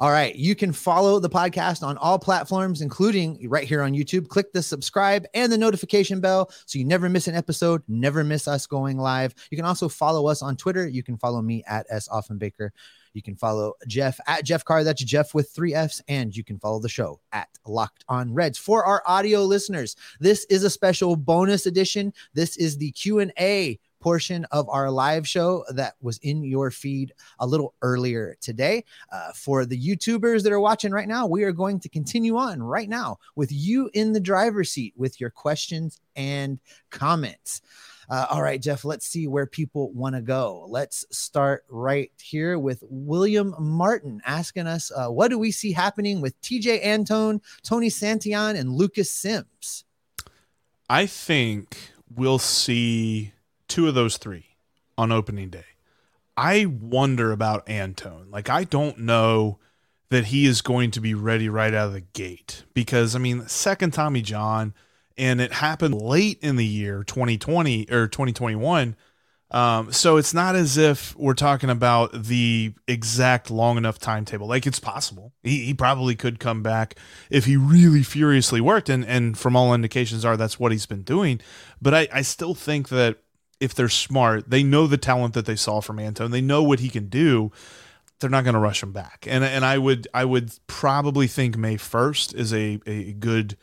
All right. You can follow the podcast on all platforms, including right here on YouTube. Click the subscribe and the notification bell so you never miss an episode, never miss us going live. You can also follow us on Twitter. You can follow me at S. Offenbaker. You can follow Jeff at Jeff Carr. That's Jeff with three F's. And you can follow the show at Locked on Reds. For our audio listeners, this is a special bonus edition. This is the Q&A portion of our live show that was in your feed a little earlier today. Uh, for the YouTubers that are watching right now, we are going to continue on right now with you in the driver's seat with your questions and comments. Uh, all right, Jeff, let's see where people want to go. Let's start right here with William Martin asking us, uh, what do we see happening with TJ Antone, Tony Santillan, and Lucas Sims? I think we'll see two of those three on opening day. I wonder about Antone. Like, I don't know that he is going to be ready right out of the gate because, I mean, second Tommy John, and it happened late in the year 2020 or 2021. Um, so it's not as if we're talking about the exact long enough timetable. Like it's possible. He, he probably could come back if he really furiously worked, and and from all indications are that's what he's been doing. But I, I still think that if they're smart, they know the talent that they saw from Antone. They know what he can do. They're not going to rush him back. And and I would I would probably think May first is a a good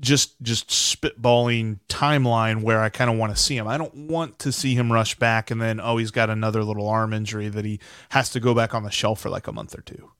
just just spitballing timeline where I kind of want to see him. I don't want to see him rush back and then oh he's got another little arm injury that he has to go back on the shelf for like a month or two.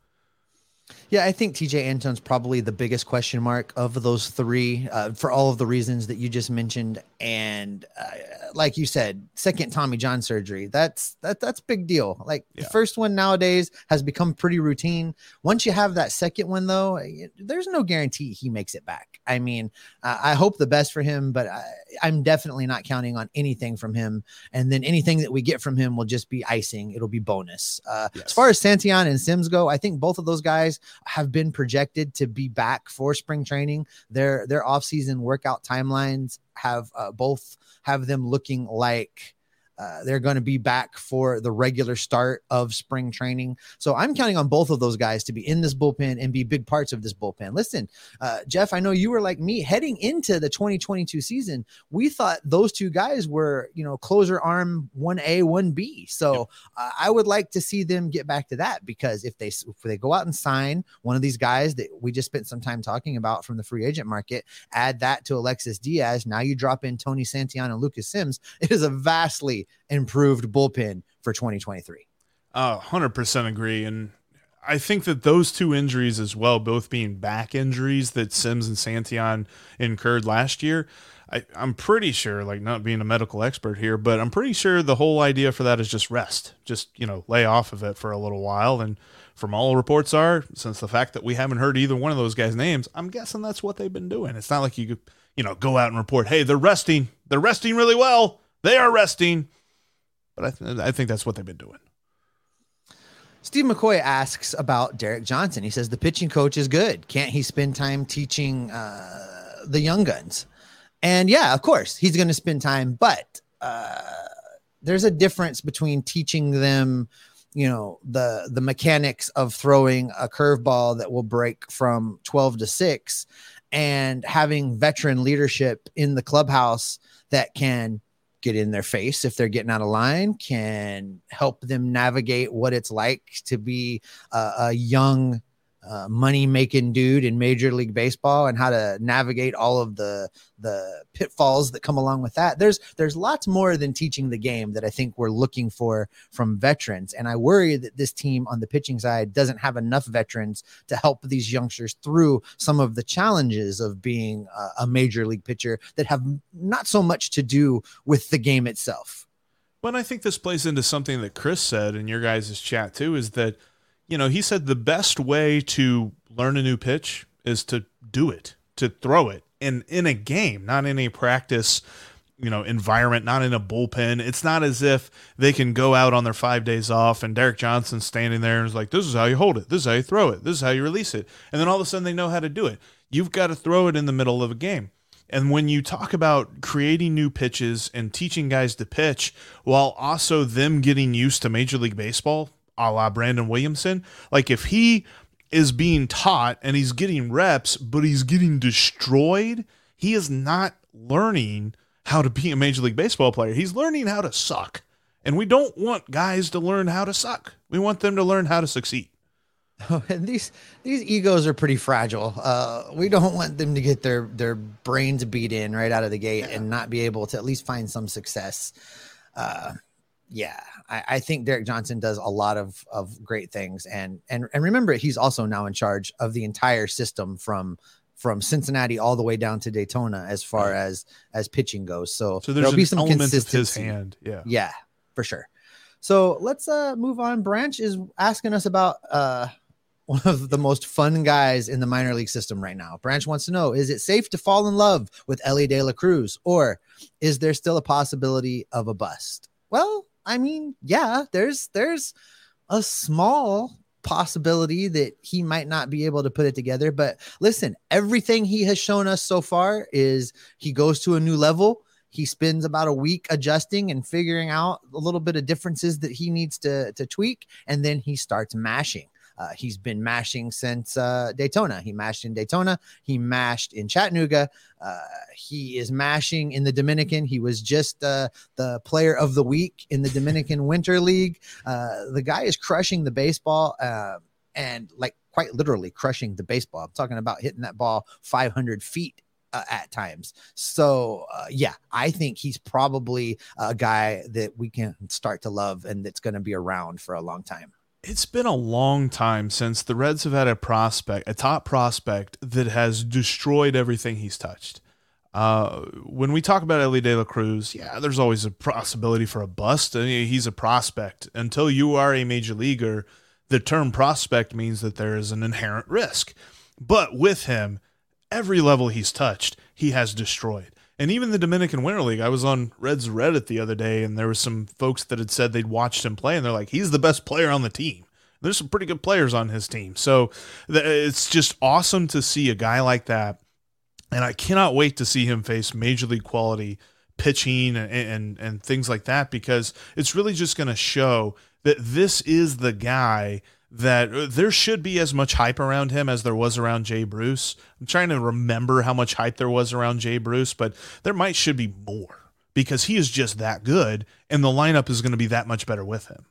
Yeah, I think TJ Antone's probably the biggest question mark of those three uh, for all of the reasons that you just mentioned. And uh, like you said, second Tommy John surgery. That's that that's big deal. Like yeah. the first one nowadays has become pretty routine. Once you have that second one, though, there's no guarantee he makes it back. I mean, uh, I hope the best for him, but I, I'm definitely not counting on anything from him. And then anything that we get from him will just be icing. It'll be bonus. Uh, yes. As far as Santillan and Sims go, I think both of those guys have been projected to be back for spring training. Their their offseason workout timelines have uh, both have them looking like uh, they're going to be back for the regular start of spring training. So I'm counting on both of those guys to be in this bullpen and be big parts of this bullpen. Listen, uh, Jeff, I know you were like me heading into the 2022 season. We thought those two guys were, you know, closer arm 1A, 1B. So yep. uh, I would like to see them get back to that because if they if they go out and sign one of these guys that we just spent some time talking about from the free agent market, add that to Alexis Diaz, now you drop in Tony Santillan and Lucas Sims. It is a vastly improved bullpen for 2023. Uh, 100% agree. And I think that those two injuries as well, both being back injuries that Sims and Santillan incurred last year, I, am pretty sure, like not being a medical expert here, but I'm pretty sure the whole idea for that is just rest, just you know, lay off of it for a little while. And from all reports are, since the fact that we haven't heard either one of those guys' names, I'm guessing that's what they've been doing. It's not like you, you know, go out and report, hey, they're resting, they're resting really well, they are resting. But I, th- I think that's what they've been doing. Steve McCoy asks about Derek Johnson. He says the pitching coach is good. Can't he spend time teaching uh, the young guns? And yeah, of course, he's going to spend time, but uh, there's a difference between teaching them, you know, the the mechanics of throwing a curveball that will break from 12 to 6 and having veteran leadership in the clubhouse that can get in their face if they're getting out of line, can help them navigate what it's like to be a, a young uh, money making dude in Major League Baseball and how to navigate all of the the pitfalls that come along with that. There's there's lots more than teaching the game that I think we're looking for from veterans, and I worry that this team on the pitching side doesn't have enough veterans to help these youngsters through some of the challenges of being a, a major league pitcher that have not so much to do with the game itself. But I think this plays into something that Chris said in your guys' chat too, is that you know, he said the best way to learn a new pitch is to do it, to throw it in in a game, not in a practice, you know, environment, not in a bullpen. It's not as if they can go out on their 5 days off and Derek Johnson standing there and is like, "This is how you hold it. This is how you throw it. This is how you release it." And then all of a sudden they know how to do it. You've got to throw it in the middle of a game. And when you talk about creating new pitches and teaching guys to pitch while also them getting used to Major League Baseball, a la Brandon Williamson. Like if he is being taught and he's getting reps, but he's getting destroyed. He is not learning how to be a Major League Baseball player. He's learning how to suck. And we don't want guys to learn how to suck. We want them to learn how to succeed. Oh, and these these egos are pretty fragile. Uh, we don't want them to get their their brains beat in right out of the gate yeah. and not be able to at least find some success. Uh, yeah, I, I, think Derek Johnson does a lot of of great things, and and and remember, he's also now in charge of the entire system from from Cincinnati all the way down to Daytona as far right. as as pitching goes. So, so there'll be some consistency. his hand. Yeah, yeah, for sure. So let's uh move on. Branch is asking us about uh one of the most fun guys in the minor league system right now. Branch wants to know Is it safe to fall in love with Elly De La Cruz, or is there still a possibility of a bust? Well, I mean, yeah, there's there's a small possibility that he might not be able to put it together. But listen, everything he has shown us so far is he goes to a new level. He spends about a week adjusting and figuring out a little bit of differences that he needs to, to tweak, and then he starts mashing. Uh, he's been mashing since uh, Daytona. He mashed in Daytona. He mashed in Chattanooga. Uh, he is mashing in the Dominican. He was just uh, the player of the week in the Dominican Winter League. Uh, the guy is crushing the baseball uh, and like quite literally crushing the baseball. I'm talking about hitting that ball 500 feet uh, at times. So, uh, yeah, I think he's probably a guy that we can start to love and that's going to be around for a long time it's been a long time since the Reds have had a prospect, a top prospect that has destroyed everything he's touched. Uh, when we talk about Elly De La Cruz, yeah, there's always a possibility for a bust. I mean, he's a prospect. Until you are a major leaguer, the term prospect means that there is an inherent risk. But with him, every level he's touched, he has destroyed. And even the Dominican Winter League, I was on Reds Reddit the other day, and there were some folks that had said they'd watched him play, and they're like, he's the best player on the team. There's some pretty good players on his team. So it's just awesome to see a guy like that. And I cannot wait to see him face major league quality pitching and, and, and things like that because it's really just going to show that this is the guy that uh, there should be as much hype around him as there was around Jay Bruce. I'm trying to remember how much hype there was around Jay Bruce, but there might should be more because he is just that good and the lineup is going to be that much better with him.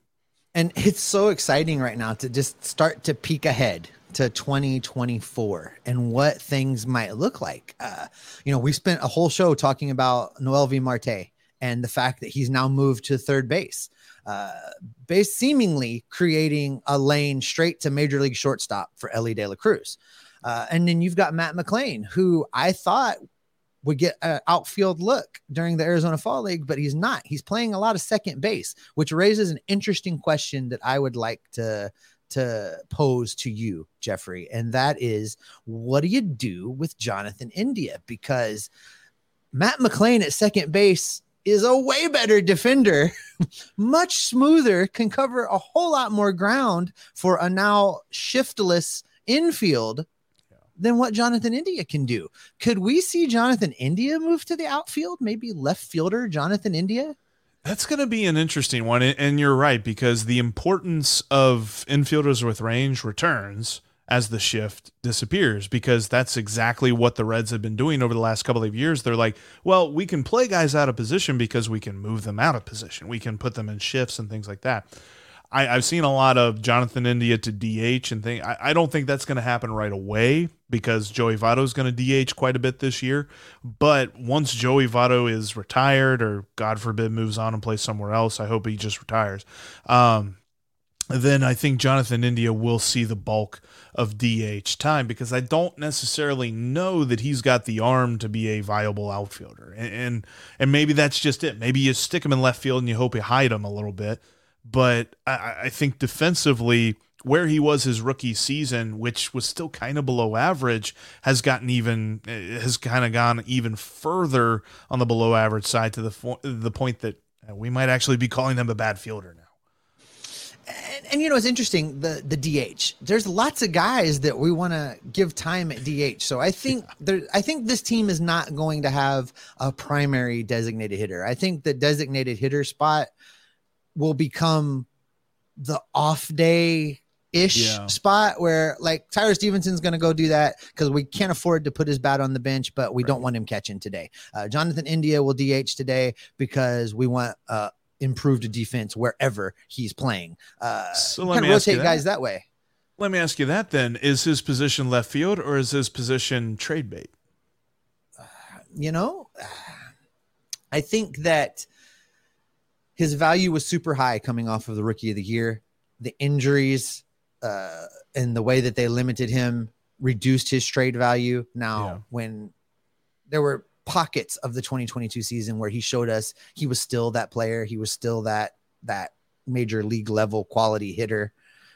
And it's so exciting right now to just start to peek ahead to 2024 and what things might look like. Uh, you know, we spent a whole show talking about Noelvi Marte and the fact that he's now moved to third base uh, base seemingly creating a lane straight to major league shortstop for Elly De La Cruz. Uh, and then you've got Matt McLain, who I thought would get an outfield look during the Arizona Fall League, but he's not. He's playing a lot of second base, which raises an interesting question that I would like to to pose to you, Jeffrey, and that is, what do you do with Jonathan India? Because Matt McLain at second base is a way better defender, much smoother, can cover a whole lot more ground for a now shiftless infield than what Jonathan India can do. Could we see Jonathan India move to the outfield? Maybe left fielder Jonathan India? That's going to be an interesting one. And you're right, because the importance of infielders with range returns as the shift disappears because that's exactly what the Reds have been doing over the last couple of years. They're like, well, we can play guys out of position because we can move them out of position. We can put them in shifts and things like that. I, have seen a lot of Jonathan India to DH and thing. I, I don't think that's going to happen right away because Joey Votto is going to DH quite a bit this year. But once Joey Votto is retired or God forbid moves on and plays somewhere else, I hope he just retires. Um, then I think Jonathan India will see the bulk of DH time because I don't necessarily know that he's got the arm to be a viable outfielder. And and, and maybe that's just it. Maybe you stick him in left field and you hope you hide him a little bit. But I, I think defensively, where he was his rookie season, which was still kind of below average, has gotten even eh, has kind of gone even further on the below average side to the the point that eh, we might actually be calling him a bad fielder now. And, and, you know it's interesting the the DH. There's lots of guys that we want to give time at DH. So I think there I think this team is not going to have a primary designated hitter. I think the designated hitter spot will become the off day ish Yeah. spot where like Tyler Stephenson's going to go do that because we can't afford to put his bat on the bench, but we don't want him catching today. Uh, Jonathan India will DH today because we want uh, improved defense wherever he's playing. Uh, So let me of ask you rotate that. guys that way. Let me ask you that then: Is his position left field or is his position trade bait? you know, I think that his value was super high coming off of the rookie of the year. The injuries uh, and the way that they limited him reduced his trade value. Now, Yeah. when there were pockets of the 2022 season where he showed us he was still that player, he was still that that major league level quality hitter.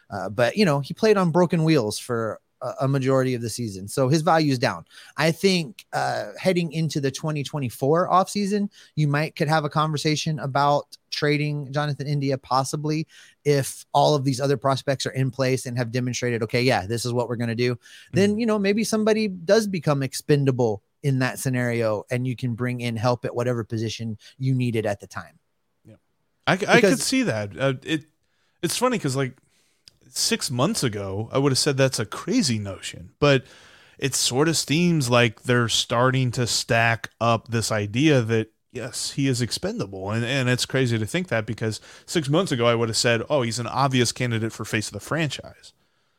Uh, but you know, he played on broken wheels for a, a majority of the season, so his value is down. I think uh, heading into the 2024 offseason, you might could have a conversation about trading Jonathan India possibly if all of these other prospects are in place and have demonstrated, okay, yeah, this is what we're going to do. Then, you know, maybe somebody does become expendable in that scenario and you can bring in help at whatever position you needed at the time. Yeah. I, I could see that. Uh, it it's funny because like six months ago, I would have said that's a crazy notion, but it sort of seems like they're starting to stack up this idea that yes, he is expendable, and and it's crazy to think that because six months ago I would have said, oh, he's an obvious candidate for face of the franchise.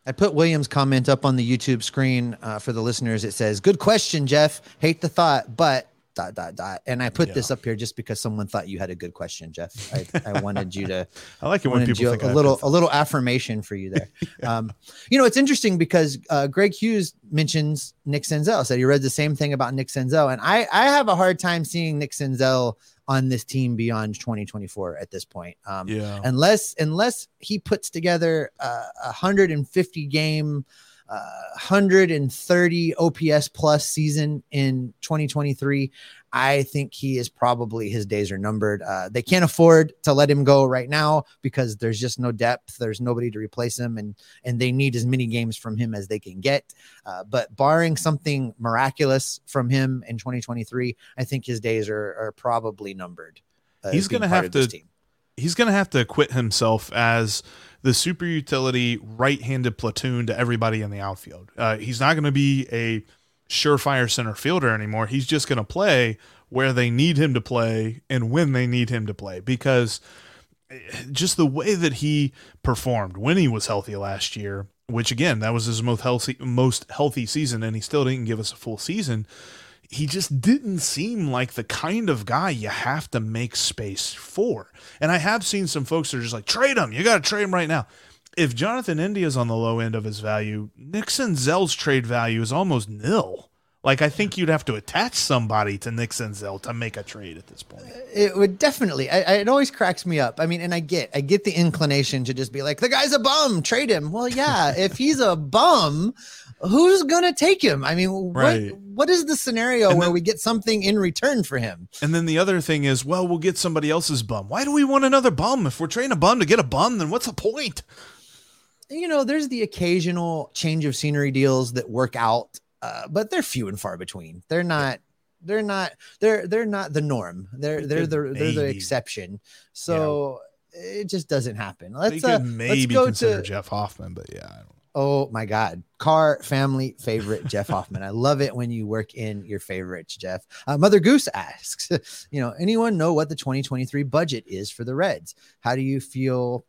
I put Williams' comment up on the YouTube screen uh, for the listeners. It says, "Good question, Jeff. Hate the thought, but dot dot dot." And I put this up here just because someone thought you had a good question, Jeff. I, I wanted you to I like it when people think a I- little a little affirmation for you there. um, you know, it's interesting because uh, Greg Hughes mentions Nick Senzel. Said he read the same thing about Nick Senzel, and I I have a hard time seeing Nick Senzel on this team beyond 2024 at this point. Um, Yeah. unless unless he puts together a 150 game 130 ops plus season in 2023 i think he is probably his days are numbered. Uh, they can't afford to let him go right now because there's just no depth. There's nobody to replace him and and they need as many games from him as they can get. Uh, but barring something miraculous from him in 2023 i think his days are, are probably numbered uh, He's gonna have to- team. He's going to have to acquit himself as the super utility right-handed platoon to everybody in the outfield. Uh, he's not going to be a surefire center fielder anymore. He's just going to play where they need him to play and when they need him to play because eh, just the way that he performed when he was healthy last year, which again, that was his most healthy most healthy season and he still didn't give us a full season he just didn't seem like the kind of guy you have to make space for. And I have seen some folks that are just like, trade him. You got to trade him right now. If Jonathan India is on the low end of his value, Nick Senzel's trade value is almost nil. Like, I think you'd have to attach somebody to Nick Senzel to make a trade at this point. it would definitely I, I- it always cracks me up i mean and i get i get the inclination to just be like the guy's a bum trade him well yeah if he's a bum who's gonna take him i mean what, Right. what is the scenario And where we get something in return for him And then the other thing is, well, we'll get somebody else's bum. Why do we want another bum? If we're trading a bum to get a bum, then what's the point? you know there's the occasional change of scenery deals that work out uh, but they're few and far between they're not they're not they're they're not the norm they're they're the they're the exception so it just doesn't happen let's uh, let's maybe go consider to Jeff Hoffman, but yeah, I don't Oh my God. Carr family favorite Jeff Hoffman. I love it when you work in your favorites, Jeff. Uh, Mother Goose asks, you know, anyone know what the 2023 budget is for the Reds? How do you feel?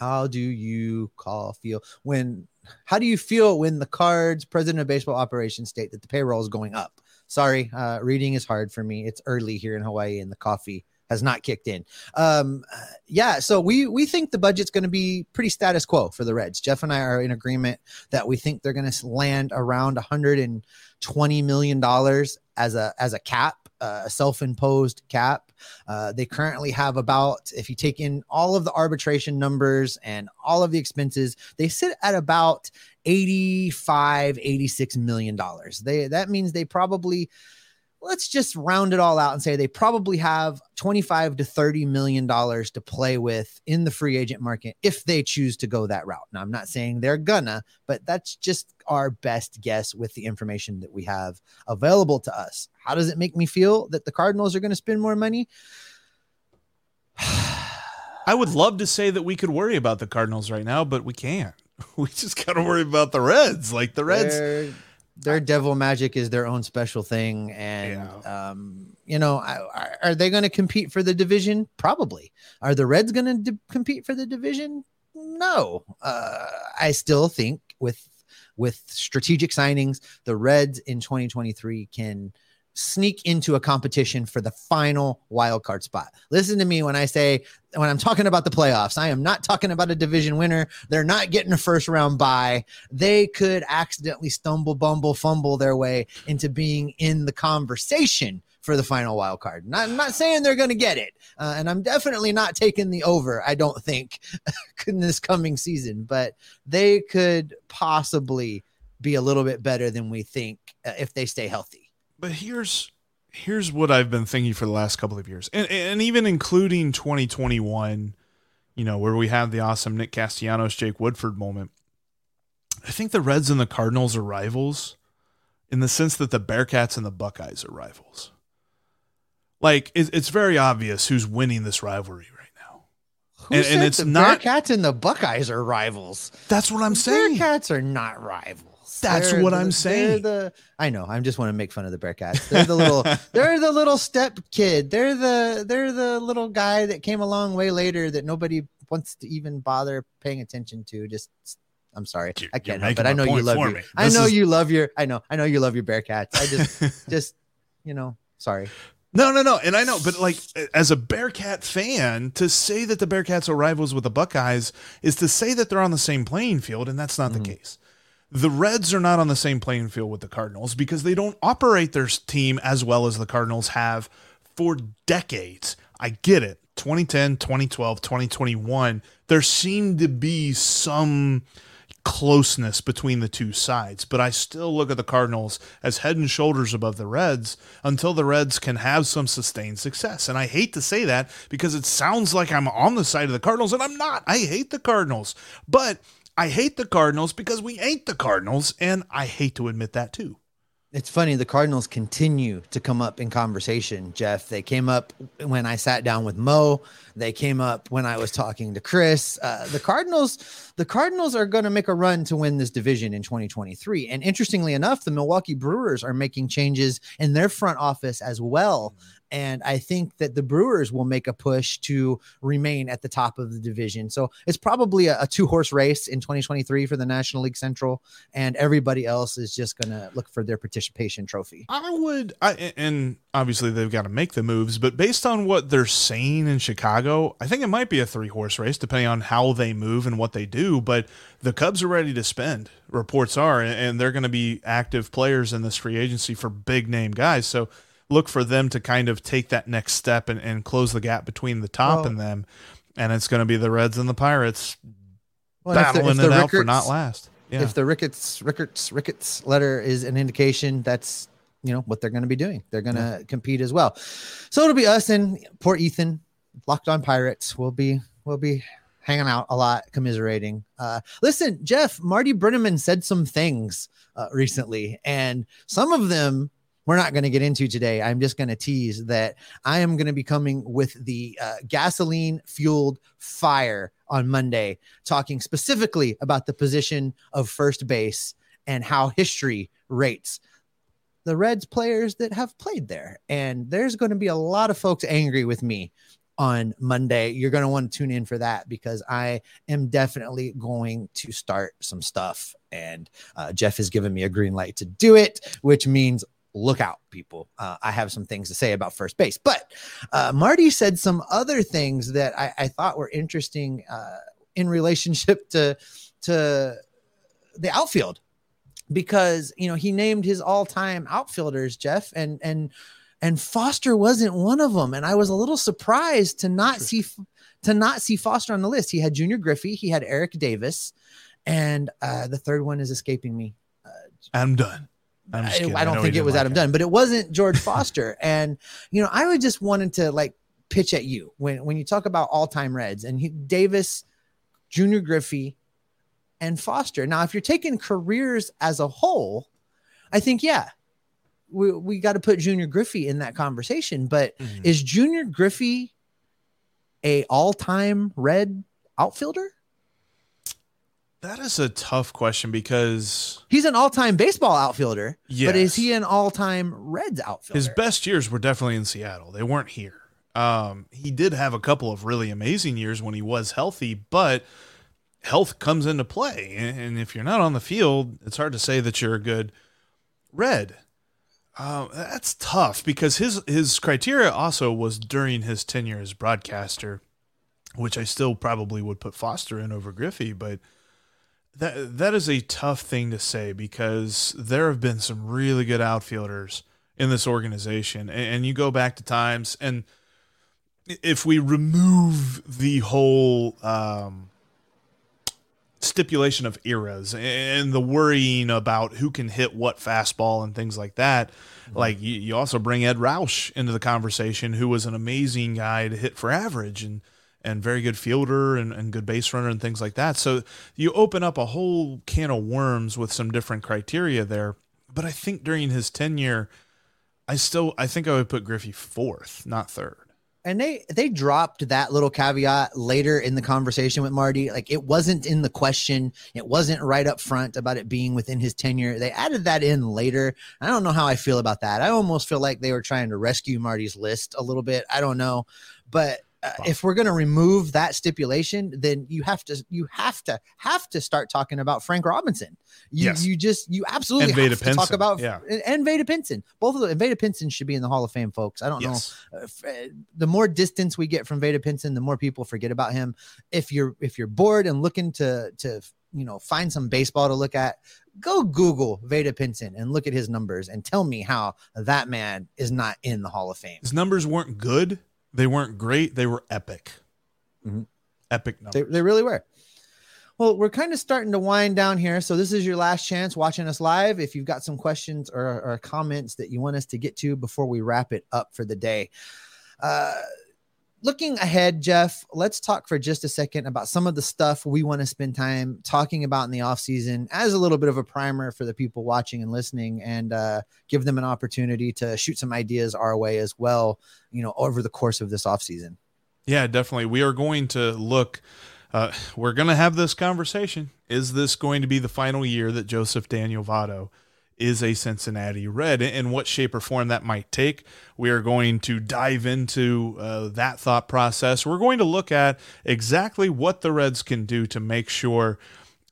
How do you call feel when? How do you feel when the cards president of baseball operations state that the payroll is going up? Sorry, uh, reading is hard for me. It's early here in Hawaii, and the coffee has not kicked in. Um, uh, yeah, so we we think the budget's going to be pretty status quo for the Reds. Jeff and I are in agreement that we think they're going to land around 120 million dollars as a as a cap, uh, a self-imposed cap. Uh, they currently have about, if you take in all of the arbitration numbers and all of the expenses, they sit at about 85, 86 million dollars. They that means they probably let's just round it all out and say they probably have 25 to 30 million dollars to play with in the free agent market if they choose to go that route. Now I'm not saying they're gonna, but that's just our best guess with the information that we have available to us. How does it make me feel that the Cardinals are going to spend more money? I would love to say that we could worry about the Cardinals right now, but we can't. We just got to worry about the Reds. Like the Reds, their, devil magic is their own special thing, and yeah. um, you know, are, are they going to compete for the division? Probably. Are the Reds going to d- compete for the division? No. Uh, I still think with with strategic signings, the Reds in 2023 can sneak into a competition for the final wild card spot. Listen to me when I say when I'm talking about the playoffs, I am not talking about a division winner. They're not getting a first round bye. They could accidentally stumble, bumble, fumble their way into being in the conversation for the final wild card. Not, I'm not saying they're going to get it, uh, and I'm definitely not taking the over. I don't think in this coming season, but they could possibly be a little bit better than we think uh, if they stay healthy but here's here's what I've been thinking for the last couple of years, and and even including 2021, you know, where we had the awesome Nick Castellanos, Jake Woodford moment. I think the Reds and the Cardinals are rivals, in the sense that the Bearcats and the Buckeyes are rivals. Like it's very obvious who's winning this rivalry right now. Who and, and it's the not Bearcats and the Buckeyes are rivals. That's what I'm the saying. Bearcats are not rivals. That's they're what the, I'm saying. The, I know. I'm just want to make fun of the Bearcats. They're the little. they're the little step kid. They're the. They're the little guy that came along way later that nobody wants to even bother paying attention to. Just. I'm sorry, you're, I can't help, but I know you love your. I know is... you love your. I know. I know you love your Bearcats. I just, just, you know, sorry. No, no, no. And I know, but like as a Bearcat fan, to say that the Bearcats are rivals with the Buckeyes is to say that they're on the same playing field, and that's not mm-hmm. the case the Reds are not on the same playing field with the Cardinals because they don't operate their team as well as the Cardinals have for decades. I get it. 2010, 2012, 2021, there seemed to be some closeness between the two sides, but I still look at the Cardinals as head and shoulders above the Reds until the Reds can have some sustained success. And I hate to say that because it sounds like I'm on the side of the Cardinals, and I'm not. I hate the Cardinals. But I hate the Cardinals because we ain't the Cardinals, and I hate to admit that too. It's funny, the Cardinals continue to come up in conversation, Jeff. They came up when I sat down with Mo. They came up when I was talking to Chris. Uh, the Cardinals, the Cardinals are going to make a run to win this division in 2023. And interestingly enough, the Milwaukee Brewers are making changes in their front office as well. And I think that the Brewers will make a push to remain at the top of the division. So it's probably a, a two horse race in 2023 for the National League Central, and everybody else is just going to look for their participation trophy. I would, I, and obviously they've got to make the moves, but based on what they're saying in Chicago, I think it might be a three horse race depending on how they move and what they do. But the Cubs are ready to spend, reports are, and they're going to be active players in this free agency for big name guys. So, look for them to kind of take that next step and, and close the gap between the top well, and them. And it's going to be the Reds and the Pirates well, battling if the, if the it Ricketts, out for not last. Yeah. If the Ricketts Ricketts Ricketts letter is an indication, that's you know what they're going to be doing. They're going to yeah. compete as well. So it'll be us and poor Ethan, locked on Pirates. We'll be we'll be hanging out a lot, commiserating. Uh, listen, Jeff, Marty Brennaman said some things uh, recently, and some of them we're not going to get into today. I'm just going to tease that I am going to be coming with the uh, gasoline fueled fire on Monday, talking specifically about the position of first base and how history rates the Reds players that have played there. And there's going to be a lot of folks angry with me on Monday. You're going to want to tune in for that because I am definitely going to start some stuff. And uh, Jeff has given me a green light to do it, which means look out, people. Uh, I have some things to say about first base. But uh, Marty said some other things that I, I thought were interesting uh, in relationship to to the outfield because you know he named his all-time outfielders Jeff and and and Foster wasn't one of them and I was a little surprised to not see to not see Foster on the list. He had Junior Griffey, he had Eric Davis, and uh, the third one is escaping me. Uh, I'm done. I, I, don't I think it was like Adam Dunn, but it wasn't George Foster. and you know, I would just wanted to like pitch at you when when you talk about all time Reds and he, Davis, Junior Griffey, and Foster. Now, if you're taking careers as a whole, I think yeah, we we got to put Junior Griffey in that conversation. But mm-hmm. is Junior Griffey a all-time red outfielder? That is a tough question because he's an all-time baseball outfielder, yes. but is he an all-time Reds outfielder? His best years were definitely in Seattle. They weren't here. Um, he did have a couple of really amazing years when he was healthy, but health comes into play. And if you're not on the field, it's hard to say that you're a good Red. Uh, that's tough because his his criteria also was during his tenure as broadcaster, which I still probably would put Foster in over Griffey, but that that is a tough thing to say because there have been some really good outfielders in this organization, and, and you go back to times, and if we remove the whole um, stipulation of eras and the worrying about who can hit what fastball and things like that. Mm-hmm. Like you, you, also bring Edd Roush into the conversation, who was an amazing guy to hit for average and and very good fielder and, and good base runner and things like that. So you open up a whole can of worms with some different criteria there. But I think during his tenure, I still I think I would put Griffey fourth, not third and they they dropped that little caveat later in the conversation with Marty. Like it wasn't in the question. It wasn't right up front about it being within his tenure. They added that in later. I don't know how I feel about that. I almost feel like they were trying to rescue Marty's list a little bit. I don't know, but uh, if we're going to remove that stipulation, then you have to you have to have to start talking about Frank Robinson. You, yes. you just you absolutely have to talk about yeah. and Vada Pinson. Both of them. Vada Pinson should be in the Hall of Fame, folks. I don't yes. know. Uh, uh, the more distance we get from Vada Pinson, the more people forget about him. If you're if you're bored and looking to to you know find some baseball to look at, go Google Vada Pinson and look at his numbers and tell me how that man is not in the Hall of Fame. His numbers weren't good they weren't great. They were epic. Mm-hmm. Epic numbers. They, they really were. Well, we're kind of starting to wind down here. So this is your last chance watching us live. If you've got some questions or, or comments that you want us to get to before we wrap it up for the day. Uh, looking ahead, Jeff, let's talk for just a second about some of the stuff we want to spend time talking about in the off season as a little bit of a primer for the people watching and listening and uh, give them an opportunity to shoot some ideas our way as well, you know, over the course of this off season. Yeah, definitely. We are going to look uh, we're going to have this conversation. Is this going to be the final year that Joseph Daniel Votto is a Cincinnati Red In what shape or form that might take. We are going to dive into uh, that thought process. We're going to look at exactly what the Reds can do to make sure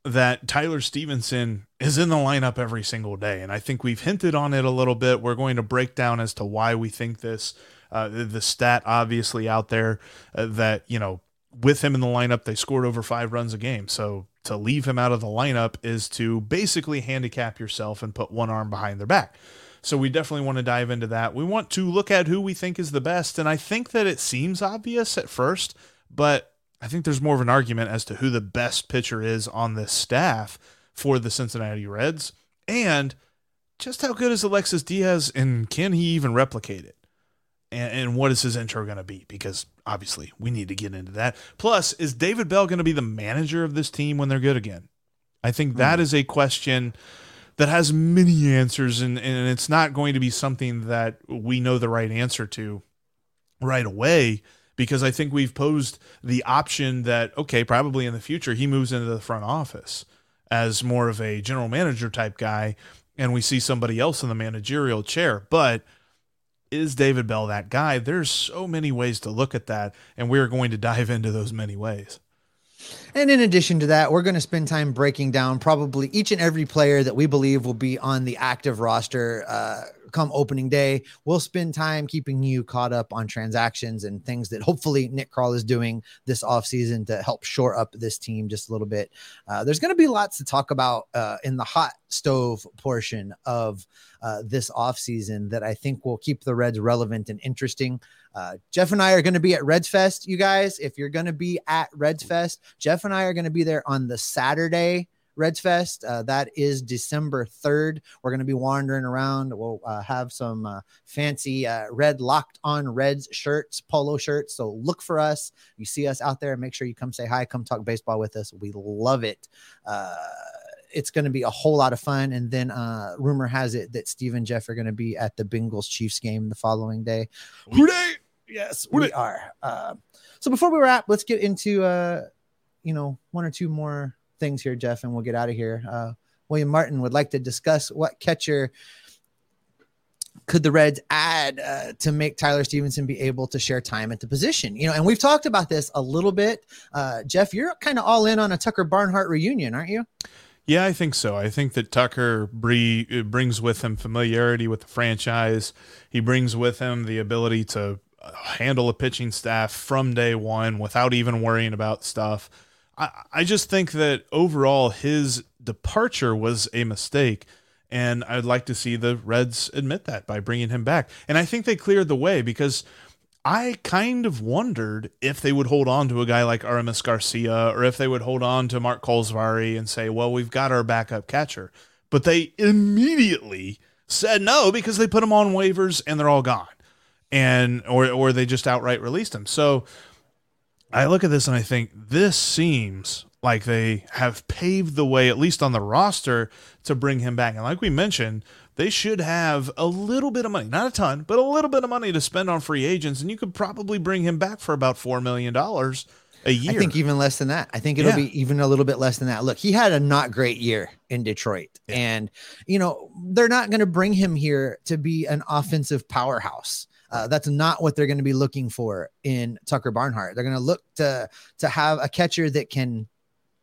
that Tyler Stephenson is in the lineup every single day. And I think we've hinted on it a little bit. We're going to break down as to why we think this. Uh, the stat obviously out there uh, that, you know, with him in the lineup, they scored over five runs a game. So to leave him out of the lineup is to basically handicap yourself and put one arm behind their back. So we definitely want to dive into that. We want to look at who we think is the best. And I think that it seems obvious at first, but I think there's more of an argument as to who the best pitcher is on this staff for the Cincinnati Reds and just how good is Alexis Diaz and can he even replicate it? and, and what is his intro going to be? Because obviously we need to get into that. Plus, is David Bell going to be the manager of this team when they're good again? I think that hmm. is a question that has many answers, and, and it's not going to be something that we know the right answer to right away because I think we've posed the option that, okay, probably in the future he moves into the front office as more of a general manager type guy, and we see somebody else in the managerial chair. But is David Bell that guy? There's so many ways to look at that, and we're going to dive into those many ways. And in addition to that, we're going to spend time breaking down probably each and every player that we believe will be on the active roster uh, come opening day. We'll spend time keeping you caught up on transactions and things that hopefully Nick Krall is doing this offseason to help shore up this team just a little bit. Uh, there's going to be lots to talk about uh, in the hot stove portion of uh, this offseason that I think will keep the Reds relevant and interesting. Uh, Jeff and I are going to be at Reds Fest, you guys. If you're going to be at Reds Fest, Jeff and I are going to be there on the Saturday Reds Fest. Uh, that is December 3rd. We're going to be wandering around. We'll uh, have some uh, fancy uh, red locked on Reds shirts, polo shirts. So look for us. You see us out there. Make sure you come say hi, come talk baseball with us. We love it. Uh, it's going to be a whole lot of fun. And then uh, rumor has it that Steve and Jeff are going to be at the Bengals Chiefs game the following day. Yes, we are. Uh, so before we wrap, let's get into uh, you know one or two more things here, Jeff, and we'll get out of here. Uh, William Martin would like to discuss what catcher could the Reds add uh, to make Tyler Stephenson be able to share time at the position? You know, and we've talked about this a little bit. Uh, Jeff, you're kind of all in on a Tucker Barnhart reunion, aren't you? Yeah, I think so. I think that Tucker brings with him familiarity with the franchise. He brings with him the ability to uh, handle a pitching staff from day one without even worrying about stuff. I, just think that overall his departure was a mistake. And I'd like to see the Reds admit that by bringing him back. And I think they cleared the way because I kind of wondered if they would hold on to a guy like Aramis Garcia or if they would hold on to Mark Kolozsvary and say, well, we've got our backup catcher. But they immediately said no because they put him on waivers and they're all gone. And or or they just outright released him. So I look at this and I think this seems like they have paved the way, at least on the roster, to bring him back. And like we mentioned, they should have a little bit of money, not a ton, but a little bit of money to spend on free agents. And you could probably bring him back for about $4 million a year. I think even less than that. I think it'll yeah. be even a little bit less than that. Look, he had a not great year in Detroit. Yeah. And, you know, they're not going to bring him here to be an offensive powerhouse. Uh, that's not what they're going to be looking for in Tucker Barnhart. They're going to look to to have a catcher that can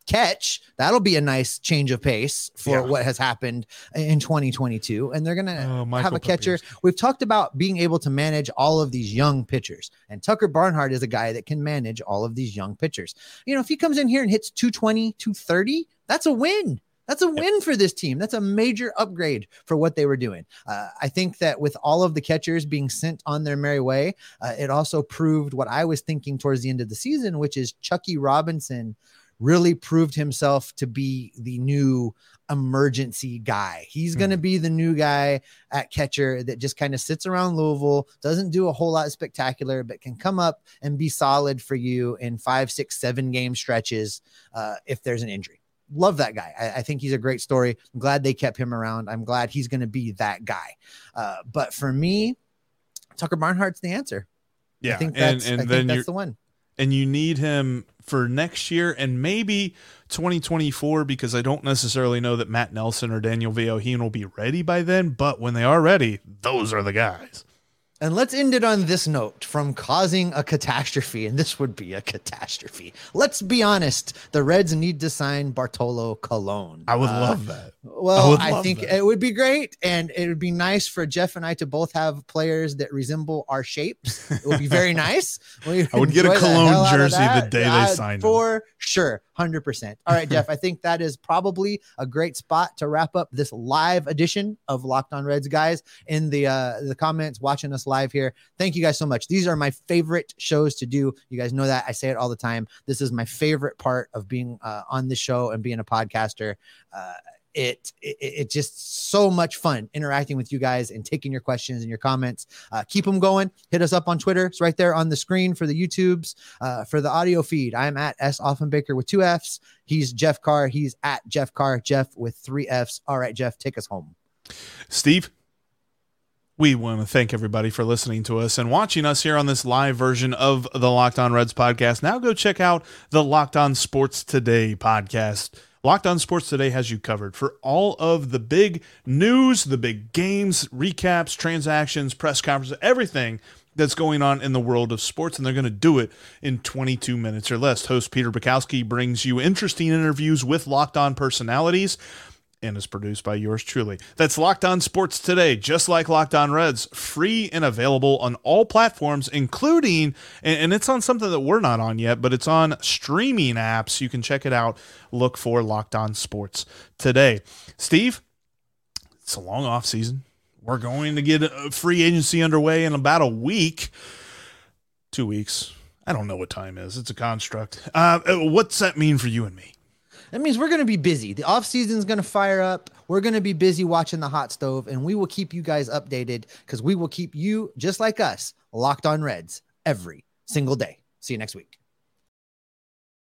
catch. That'll be a nice change of pace for yeah. what has happened in 2022. And they're going to oh, have a catcher. We've talked about being able to manage all of these young pitchers. And Tucker Barnhart is a guy that can manage all of these young pitchers. You know, if he comes in here and hits 220, 230, that's a win. That's a win for this team. That's a major upgrade for what they were doing. Uh, I think that with all of the catchers being sent on their merry way, uh, it also proved what I was thinking towards the end of the season, which is Chuckie Robinson really proved himself to be the new emergency guy. He's mm. going to be the new guy at catcher that just kind of sits around Louisville, doesn't do a whole lot spectacular, but can come up and be solid for you in five, six, seven game stretches uh, if there's an injury. Love that guy. I, I, think he's a great story. I'm glad they kept him around. I'm glad he's going to be that guy. Uh, but for me, Tucker Barnhart's the answer. Yeah, I think that's, and, and I think that's the one and you need him for next year and maybe 2024 because I don't necessarily know that Matt Nelson or Daniel Vellojin will be ready by then, but when they are ready, those are the guys. And let's end it on this note from causing a catastrophe, and this would be a catastrophe. Let's be honest, the Reds need to sign Bartolo Colon. I would uh, love that. Well, I, I think that. it would be great, and it would be nice for Jeff and I to both have players that resemble our shapes. It would be very nice. I would get a Colon jersey the day uh, they signed for him. sure. 100%. All right, Jeff, I think that is probably a great spot to wrap up this live edition of Locked On Reds guys in the uh the comments watching us live here. Thank you guys so much. These are my favorite shows to do. You guys know that. I say it all the time. This is my favorite part of being uh, on the show and being a podcaster. Uh it, it it's just so much fun interacting with you guys and taking your questions and your comments. Uh, keep them going. Hit us up on Twitter. It's right there on the screen for the YouTubes. Uh, for the audio feed, I'm at S Offenbaker with two F's. He's Jeff Carr. He's at Jeff Carr. Jeff with three F's. All right, Jeff, take us home. Steve. We want to thank everybody for listening to us and watching us here on this live version of the Locked On Reds podcast. Now go check out the Locked On Sports Today podcast. Locked On Sports Today has you covered for all of the big news, the big games, recaps, transactions, press conferences, everything that's going on in the world of sports, and they're going to do it in 22 minutes or less. Host Peter Bukowski brings you interesting interviews with locked on personalities and is produced by yours truly. That's Locked On Sports Today, just like Locked On Reds, free and available on all platforms, including, and it's on something that we're not on yet, but it's on streaming apps. You can check it out. Look for Locked On Sports Today. Steve, it's a long off season. We're going to get a free agency underway in about a week, two weeks. I don't know what time is. It's a construct. Uh, what's that mean for you and me? That means we're going to be busy. The off season is going to fire up. We're going to be busy watching the hot stove, and we will keep you guys updated because we will keep you, just like us, locked on Reds every single day. See you next week.